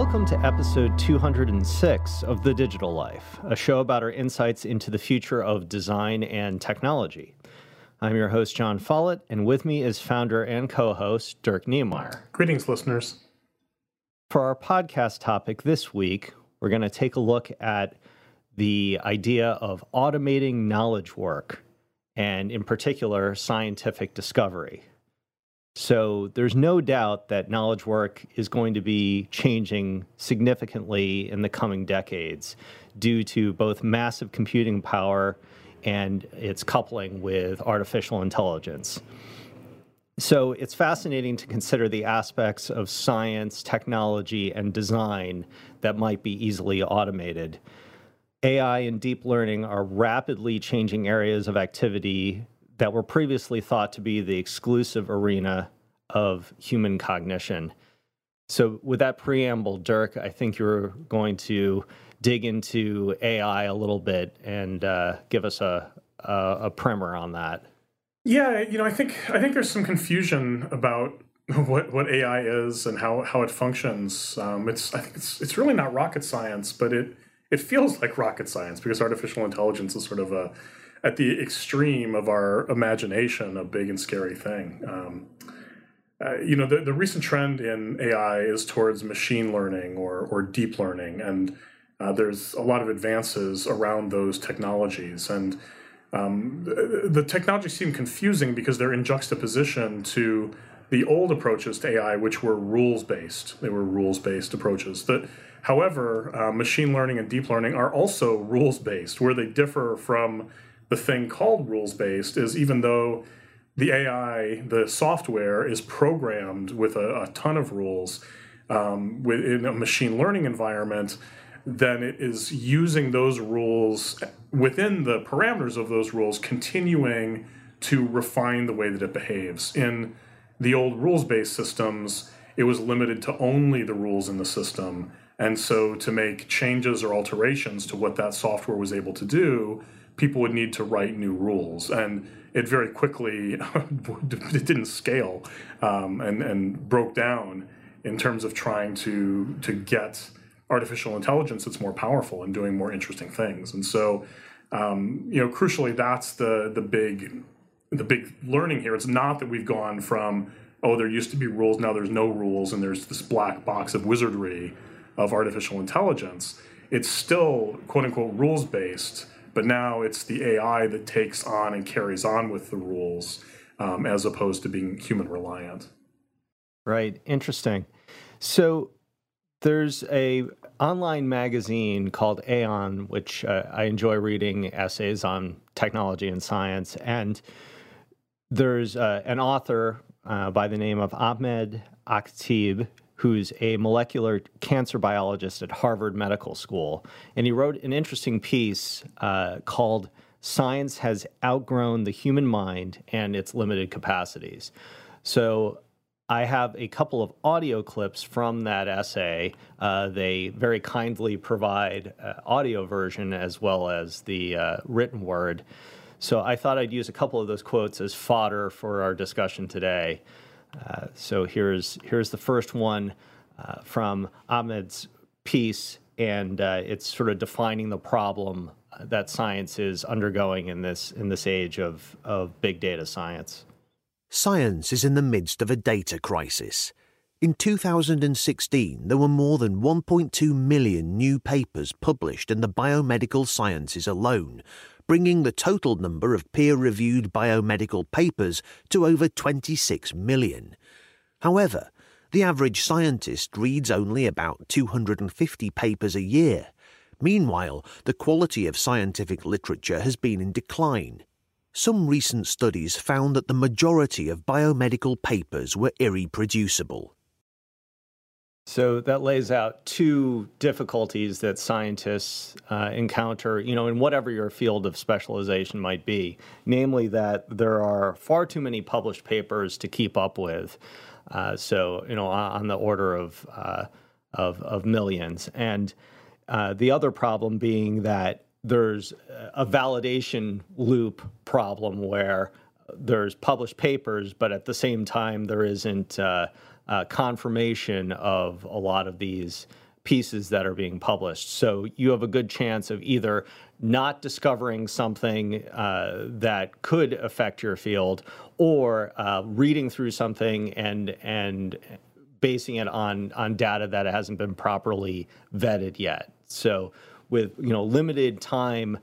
Welcome to episode 206 of The Digital Life, a show about our insights into the future of design and technology. I'm your host, Jon Follett, and with me is founder and co host Dirk Knemeyer. Greetings, listeners. For our podcast topic this week, we're going to take a look at the idea of automating knowledge work, and in particular, scientific discovery. So there's no doubt that knowledge work is going to be changing significantly in the coming decades due to both massive computing power and its coupling with artificial intelligence. So it's fascinating to consider the aspects of science, technology, and design that might be easily automated. AI and deep learning are rapidly changing areas of activity that were previously thought to be the exclusive arena of human cognition. So, with that preamble, Dirk, I think you're going to dig into AI a little bit and uh, give us a, a, a primer on that. Yeah, you know, I think I think there's some confusion about what what AI is and how how it functions. Um, it's I think it's it's really not rocket science, but it it feels like rocket science because artificial intelligence is sort of a at the extreme of our imagination a big and scary thing. Um, uh, you know, the, the recent trend in AI is towards machine learning or, or deep learning, and uh, there's a lot of advances around those technologies. And um, the, the technologies seem confusing because they're in juxtaposition to the old approaches to AI, which were rules based. They were rules based approaches. That, however, uh, machine learning and deep learning are also rules based. Where they differ from the thing called rules based is even though the AI, the software is programmed with a, a ton of rules um, within a machine learning environment, then it is using those rules within the parameters of those rules, continuing to refine the way that it behaves. In the old rules based systems, it was limited to only the rules in the system. And so to make changes or alterations to what that software was able to do, people would need to write new rules. And it very quickly it didn't scale um, and and broke down in terms of trying to to get artificial intelligence that's more powerful and doing more interesting things. And so, um, you know, crucially, that's the the big the big learning here. It's not that we've gone from oh there used to be rules now there's no rules and there's this black box of wizardry of artificial intelligence. It's still quote unquote rules based but now it's the AI that takes on and carries on with the rules um, as opposed to being human reliant. Right. Interesting. So there's a online magazine called Aeon, which uh, I enjoy reading essays on technology and science. And there's uh, an author uh, by the name of Ahmed Alkhateeb who's a molecular cancer biologist at Harvard Medical School. And he wrote an interesting piece uh, called Science Has Outgrown the Human Mind and Its Limited Capacities. So I have a couple of audio clips from that essay. Uh, they very kindly provide uh, audio version as well as the uh, written word. So I thought I'd use a couple of those quotes as fodder for our discussion today. Uh, so here's here's the first one uh, from Ahmed's piece, and uh, it's sort of defining the problem that science is undergoing in this in this age of of big data science. Science is in the midst of a data crisis. In 2016, there were more than 1.2 million new papers published in the biomedical sciences alone, bringing the total number of peer reviewed biomedical papers to over 26 million. However, the average scientist reads only about 250 papers a year. Meanwhile, the quality of scientific literature has been in decline. Some recent studies found that the majority of biomedical papers were irreproducible. So that lays out two difficulties that scientists uh, encounter, you know, in whatever your field of specialization might be. Namely, that there are far too many published papers to keep up with. Uh, so, you know, on the order of uh, of, of, millions. And uh, the other problem being that there's a validation loop problem where there's published papers, but at the same time there isn't uh, confirmation of a lot of these pieces that are being published. So you have a good chance of either not discovering something uh, that could affect your field, or uh, reading through something and and basing it on on data that hasn't been properly vetted yet. So with you know limited time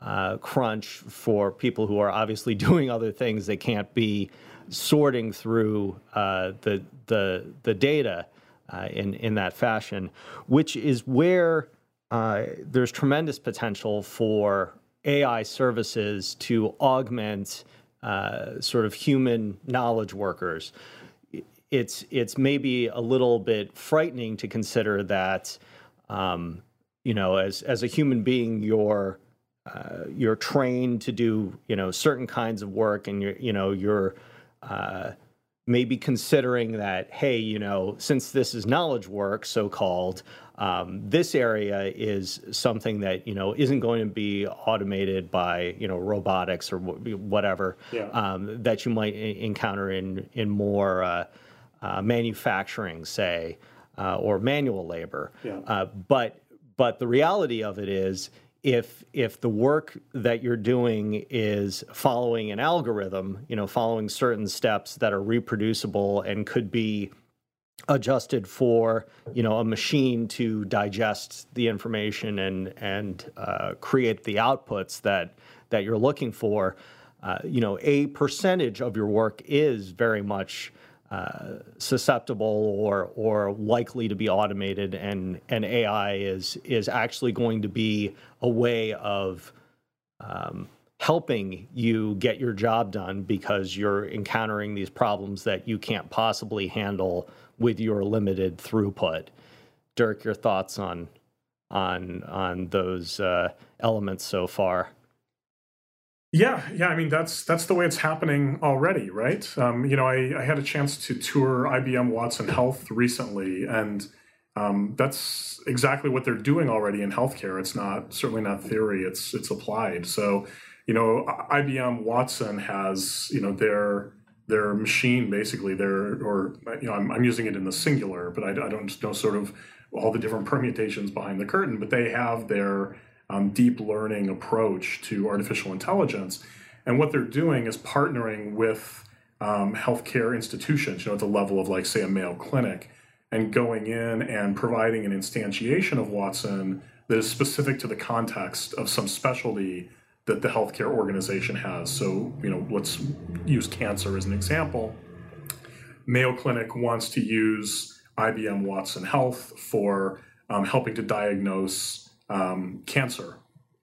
uh, crunch for people who are obviously doing other things, they can't be sorting through uh, the the the data uh, in in that fashion, which is where uh, there's tremendous potential for AI services to augment uh, sort of human knowledge workers. It's it's maybe a little bit frightening to consider that, um, you know, as as a human being, you're uh, you're trained to do you know certain kinds of work, and you're you know you're uh, maybe considering that hey, you know, since this is knowledge work, so called, um, this area is something that you know isn't going to be automated by you know robotics or whatever yeah. um, that you might encounter in in more uh, uh, manufacturing, say, uh, or manual labor. Yeah. Uh, but but the reality of it is. If if the work that you're doing is following an algorithm, you know, following certain steps that are reproducible and could be adjusted for you know a machine to digest the information and and uh, create the outputs that that you're looking for. Uh, you know, a percentage of your work is very much uh, susceptible or or likely to be automated, and and AI is is actually going to be a way of um, helping you get your job done because you're encountering these problems that you can't possibly handle with your limited throughput. Dirk, your thoughts on on on those uh, elements so far? Yeah, yeah. I mean, that's that's the way it's happening already, right? Um, you know, I, I, had a chance to tour IBM Watson Health recently, and um, that's exactly what they're doing already in healthcare. It's not certainly not theory; it's it's applied. So, you know, IBM Watson has you know their their machine basically their or you know I'm, I'm using it in the singular but I, I, don't know sort of all the different permutations behind the curtain but they have their um, deep learning approach to artificial intelligence and what they're doing is partnering with um, healthcare institutions you know at the level of like say a mayo clinic and going in and providing an instantiation of watson that is specific to the context of some specialty that the healthcare organization has. So, you know, let's use cancer as an example. Mayo Clinic wants to use IBM Watson Health for um, helping to diagnose um, cancer.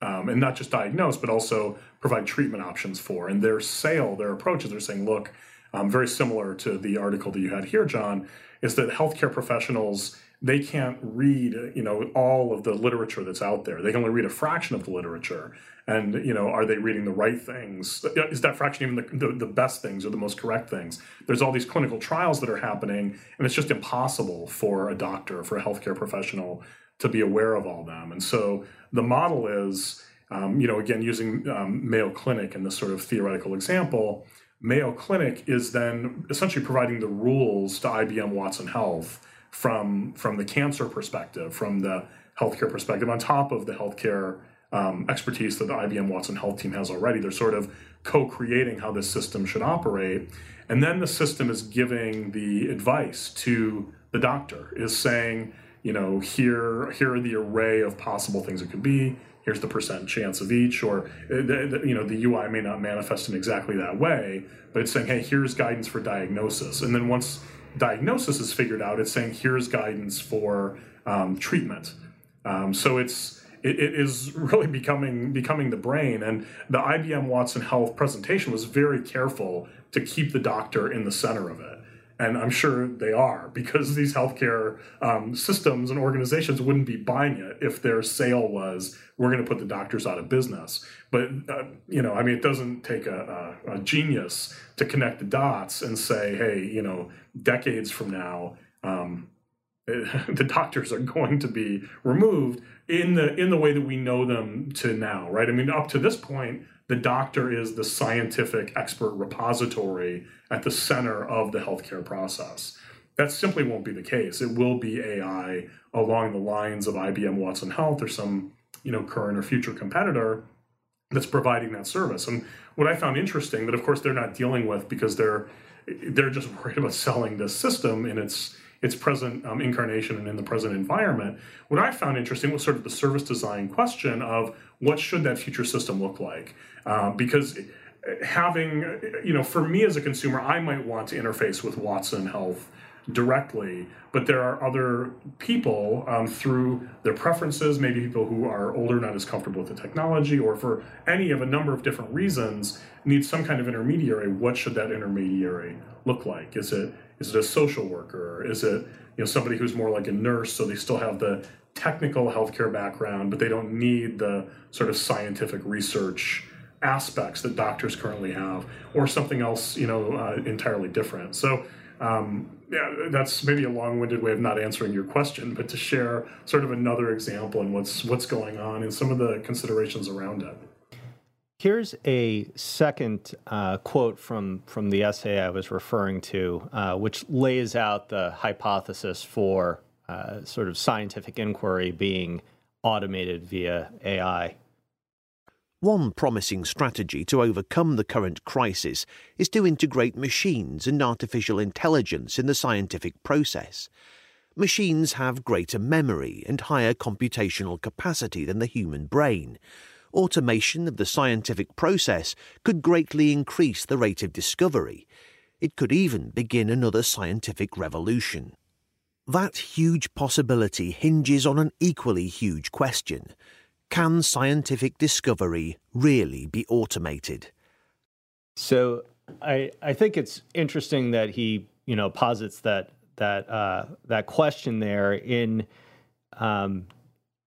Um, and not just diagnose, but also provide treatment options for. And their sale, their approaches, they're saying, look, um, very similar to the article that you had here, Jon, is that healthcare professionals they can't read you know all of the literature that's out there they can only read a fraction of the literature and you know are they reading the right things is that fraction even the, the, the, best things or the most correct things there's all these clinical trials that are happening and it's just impossible for a doctor for a healthcare professional to be aware of all them and so the model is um, you know again using um, mayo clinic in this sort of theoretical example mayo clinic is then essentially providing the rules to ibm watson health from from the cancer perspective from the healthcare perspective on top of the healthcare um, expertise that the IBM Watson Health team has already. They're sort of co creating how this system should operate. And then the system is giving the advice to the doctor, is saying, you know, here, here are the array of possible things it could be. Here's the percent chance of each, or uh, you know, the UI may not manifest in exactly that way, but it's saying, hey, here's guidance for diagnosis. And then once diagnosis is figured out, it's saying here's guidance for um, treatment. Um, so it's it, it is really becoming becoming the brain. And the IBM Watson Health presentation was very careful to keep the doctor in the center of it. And I'm sure they are because these healthcare um, systems and organizations wouldn't be buying it if their sale was we're going to put the doctors out of business. But uh, you know, I mean, it doesn't take a, a, a genius to connect the dots and say, hey, you know, decades from now, um, the doctors are going to be removed in the in the way that we know them to now right i mean up to this point the doctor is the scientific expert repository at the center of the healthcare process that simply won't be the case. It will be AI along the lines of IBM Watson Health or some you know current or future competitor that's providing that service. And what I found interesting that of course they're not dealing with because they're they're just worried about selling this system in its its present um, incarnation and in the present environment. What I found interesting was sort of the service design question of what should that future system look like, uh, because having you know for me as a consumer, I might want to interface with Watson Health directly, but there are other people um, through their preferences, maybe people who are older, not as comfortable with the technology, or for any of a number of different reasons, need some kind of intermediary. What should that intermediary look like? Is it is it a social worker? Is it you know somebody who's more like a nurse, so they still have the technical healthcare background, but they don't need the sort of scientific research aspects that doctors currently have, or something else, you know, uh, entirely different. So um, yeah, that's maybe a long-winded way of not answering your question, but to share sort of another example and what's what's going on and some of the considerations around it. Here's a second uh, quote from from the essay I was referring to, uh, which lays out the hypothesis for uh, sort of scientific inquiry being automated via AI. One promising strategy to overcome the current crisis is to integrate machines and artificial intelligence in the scientific process. Machines have greater memory and higher computational capacity than the human brain. Automation of the scientific process could greatly increase the rate of discovery. It could even begin another scientific revolution. That huge possibility hinges on an equally huge question can scientific discovery really be automated? So I I think it's interesting that he you know posits that that uh, that question there in um,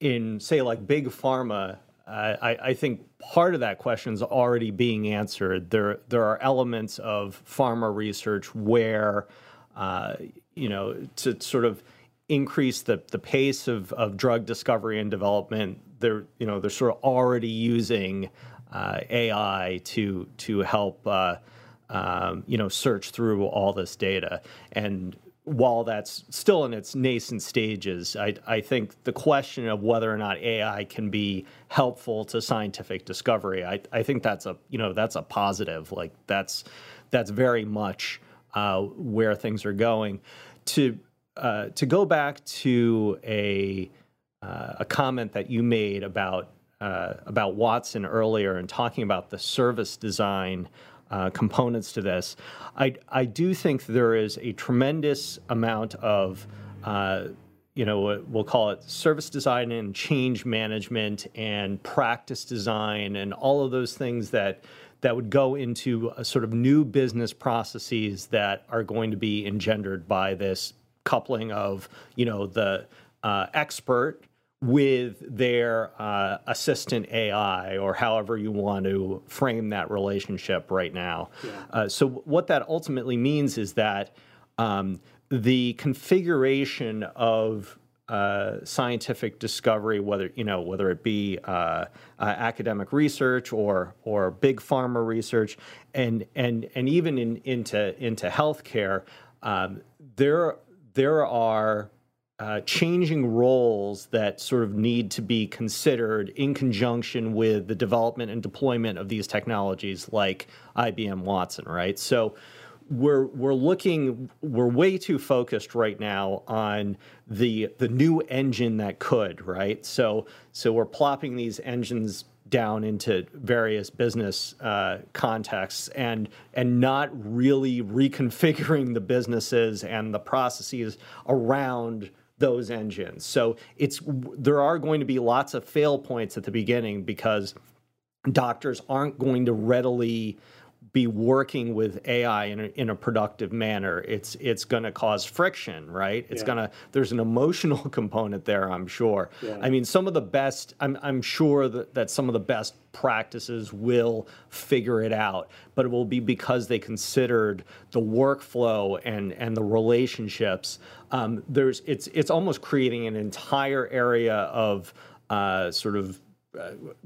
in say like big pharma. I, I think part of that question is already being answered. There there are elements of pharma research where uh, you know to sort of increase the the pace of, of drug discovery and development they're you know they're sort of already using uh, AI to to help uh, um, you know search through all this data. And while that's still in its nascent stages, I, I think the question of whether or not AI can be helpful to scientific discovery, I, I think that's a you know that's a positive. Like that's that's very much uh, where things are going. To uh, to go back to a uh, a comment that you made about uh, about Watson earlier and talking about the service design uh, components to this. I I do think there is a tremendous amount of uh, you know we'll call it service design and change management and practice design and all of those things that that would go into a sort of new business processes that are going to be engendered by this coupling of you know the uh, expert with their uh, assistant AI, or however you want to frame that relationship right now. Yeah. Uh, so, what that ultimately means is that um, the configuration of uh, scientific discovery, whether you know whether it be uh, uh, academic research or or big pharma research, and and and even in, into into healthcare, um, there there are uh, changing roles that sort of need to be considered in conjunction with the development and deployment of these technologies like IBM Watson, right? So we're we're looking we're way too focused right now on the the new engine that could, right? So so we're plopping these engines down into various business uh, contexts and and not really reconfiguring the businesses and the processes around those engines. So it's there are going to be lots of fail points at the beginning because doctors aren't going to readily be working with AI in a, in a productive manner. It's it's going to cause friction, right? It's yeah. going to there's an emotional component there, I'm sure. Yeah. I mean, some of the best I'm I'm sure that, that some of the best practices will figure it out, but it will be because they considered the workflow and and the relationships. Um, there's it's it's almost creating an entire area of uh, sort of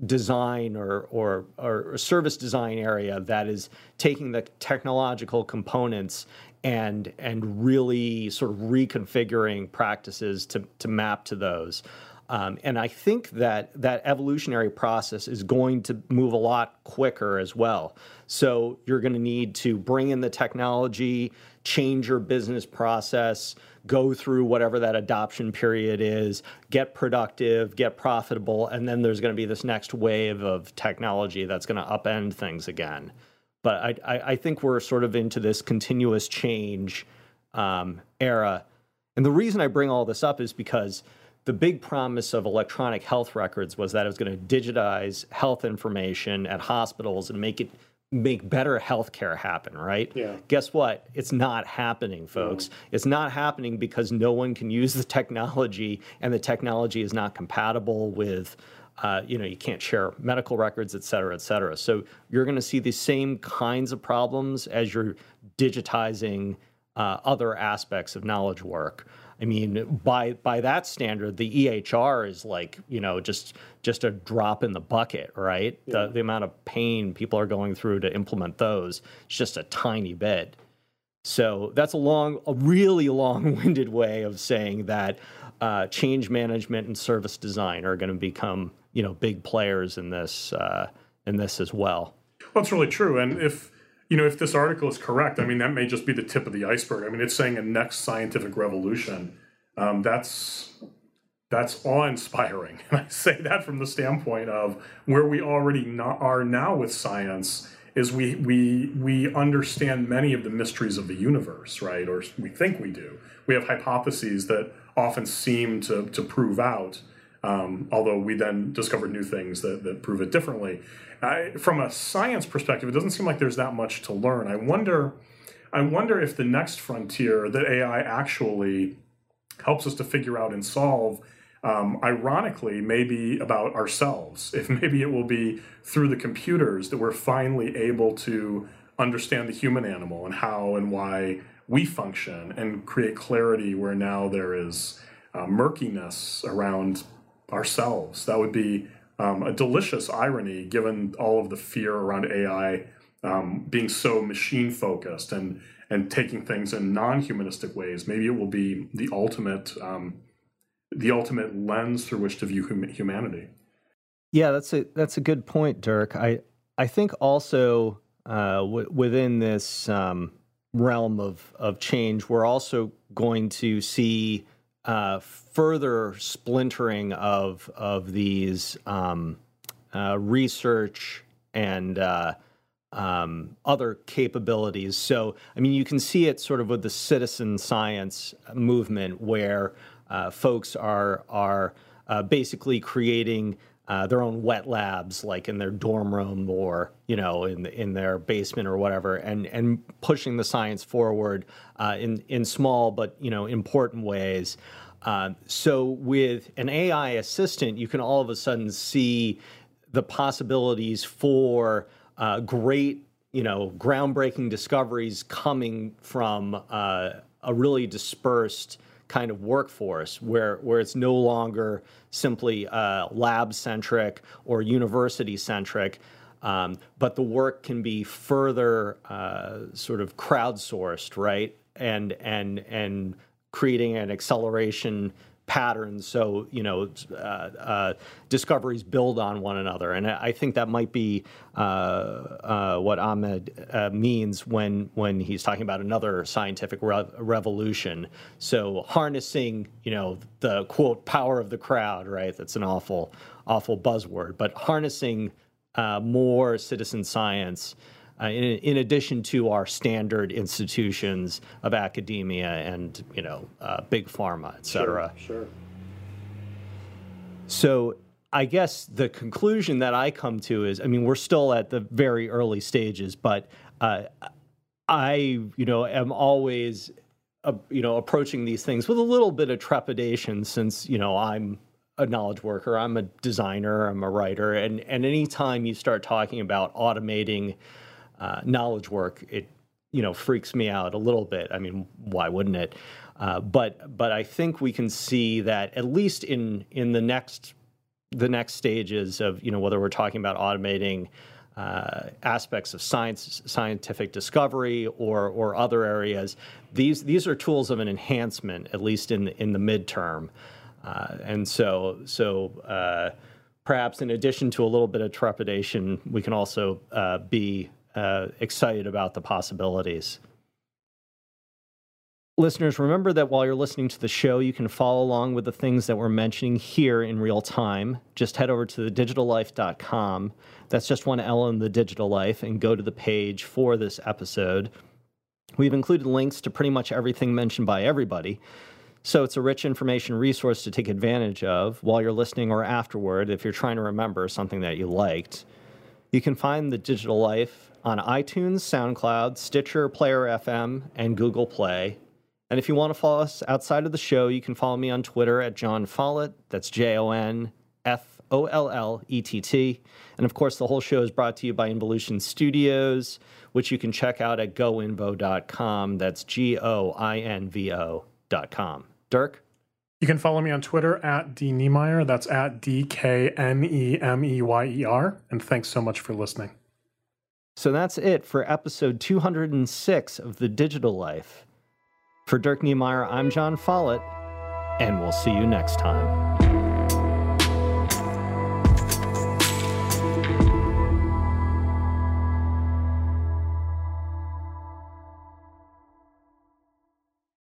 design or, or, or service design area that is taking the technological components and and really sort of reconfiguring practices to to map to those. Um, and I think that that evolutionary process is going to move a lot quicker as well. So you're going to need to bring in the technology, change your business process, go through whatever that adoption period is, get productive, get profitable, and then there's going to be this next wave of technology that's going to upend things again. But I, I, I think we're sort of into this continuous change um, era. And the reason I bring all this up is because the big promise of electronic health records was that it was going to digitize health information at hospitals and make it make better healthcare happen, right? Yeah. Guess what? It's not happening, folks. It's not happening because no one can use the technology and the technology is not compatible with uh, you know, you can't share medical records, et cetera, et cetera. So you're going to see the same kinds of problems as you're digitizing uh, other aspects of knowledge work. I mean, by by that standard, the EHR is like you know just just a drop in the bucket, right? Yeah. The the amount of pain people are going through to implement those is just a tiny bit. So that's a long, a really long-winded way of saying that uh, change management and service design are going to become you know big players in this uh, in this as well. Well, it's really true, and if you know, if this article is correct, I mean, that may just be the tip of the iceberg. I mean, it's saying a next scientific revolution. Um, that's that's awe-inspiring, and I say that from the standpoint of where we already not, are now with science. Is we we we understand many of the mysteries of the universe, right? Or we think we do. We have hypotheses that often seem to to prove out, um, although we then discover new things that that prove it differently. I, from a science perspective, it doesn't seem like there's that much to learn. I wonder, I wonder if the next frontier that AI actually helps us to figure out and solve, um, ironically, maybe about ourselves. If maybe it will be through the computers that we're finally able to understand the human animal and how and why we function and create clarity where now there is uh, murkiness around ourselves. That would be um, a delicious irony given all of the fear around AI um, being so machine focused and and taking things in non-humanistic ways. Maybe it will be the ultimate um, the ultimate lens through which to view hum- humanity. Yeah, that's a that's a good point, Dirk. I I think also uh, w- within this um, realm of of change, we're also going to see uh, further splintering of of these um, uh, research and uh, um, other capabilities. So, I mean, you can see it sort of with the citizen science movement, where uh, folks are are uh, basically creating uh, their own wet labs, like in their dorm room or you know in in their basement or whatever, and and pushing the science forward uh, in in small but you know important ways. Uh, so with an AI assistant, you can all of a sudden see the possibilities for uh, great you know groundbreaking discoveries coming from uh, a really dispersed kind of workforce where where it's no longer simply uh, lab centric or university centric. Um, but the work can be further uh, sort of crowdsourced, right? And and and creating an acceleration patterns so you know uh, uh, discoveries build on one another. And I think that might be uh, uh what Ahmed uh, means when when he's talking about another scientific re- revolution. So harnessing you know the quote power of the crowd right? That's an awful awful buzzword. But harnessing uh, more citizen science uh, in, in, addition to our standard institutions of academia and you know uh, big pharma, et cetera. Sure, sure. So I guess the conclusion that I come to is, I mean, we're still at the very early stages, but uh, I, you know, am always, uh, you know, approaching these things with a little bit of trepidation, since you know I'm a knowledge worker, I'm a designer, I'm a writer, and and anytime you start talking about automating uh, knowledge work, it you know freaks me out a little bit. I mean, why wouldn't it? Uh, but but I think we can see that at least in in the next the next stages of you know whether we're talking about automating uh, aspects of science, scientific discovery, or or other areas. These these are tools of an enhancement, at least in in the midterm, uh, and so so. Uh, perhaps in addition to a little bit of trepidation, we can also uh, be uh, excited about the possibilities. Listeners, remember that while you're listening to the show, you can follow along with the things that we're mentioning here in real time. Just head over to thedigitallife.com. That's just one L in the digital life, and go to the page for this episode. We've included links to pretty much everything mentioned by everybody. So it's a rich information resource to take advantage of while you're listening or afterward if you're trying to remember something that you liked. You can find the digital life on iTunes, SoundCloud, Stitcher, Player FM, and Google Play. And if you want to follow us outside of the show, you can follow me on Twitter at Jon Follett. That's J O N F O L L E T T. And of course, the whole show is brought to you by Involution Studios, which you can check out at goinvo.com. That's G O I N V O.com. Dirk? You can follow me on Twitter at D Knemeyer. That's at D K N E M E Y E R. And thanks so much for listening. So that's it for episode 206 of The Digital Life. For Dirk Knemeyer, I'm Jon Follett, and we'll see you next time.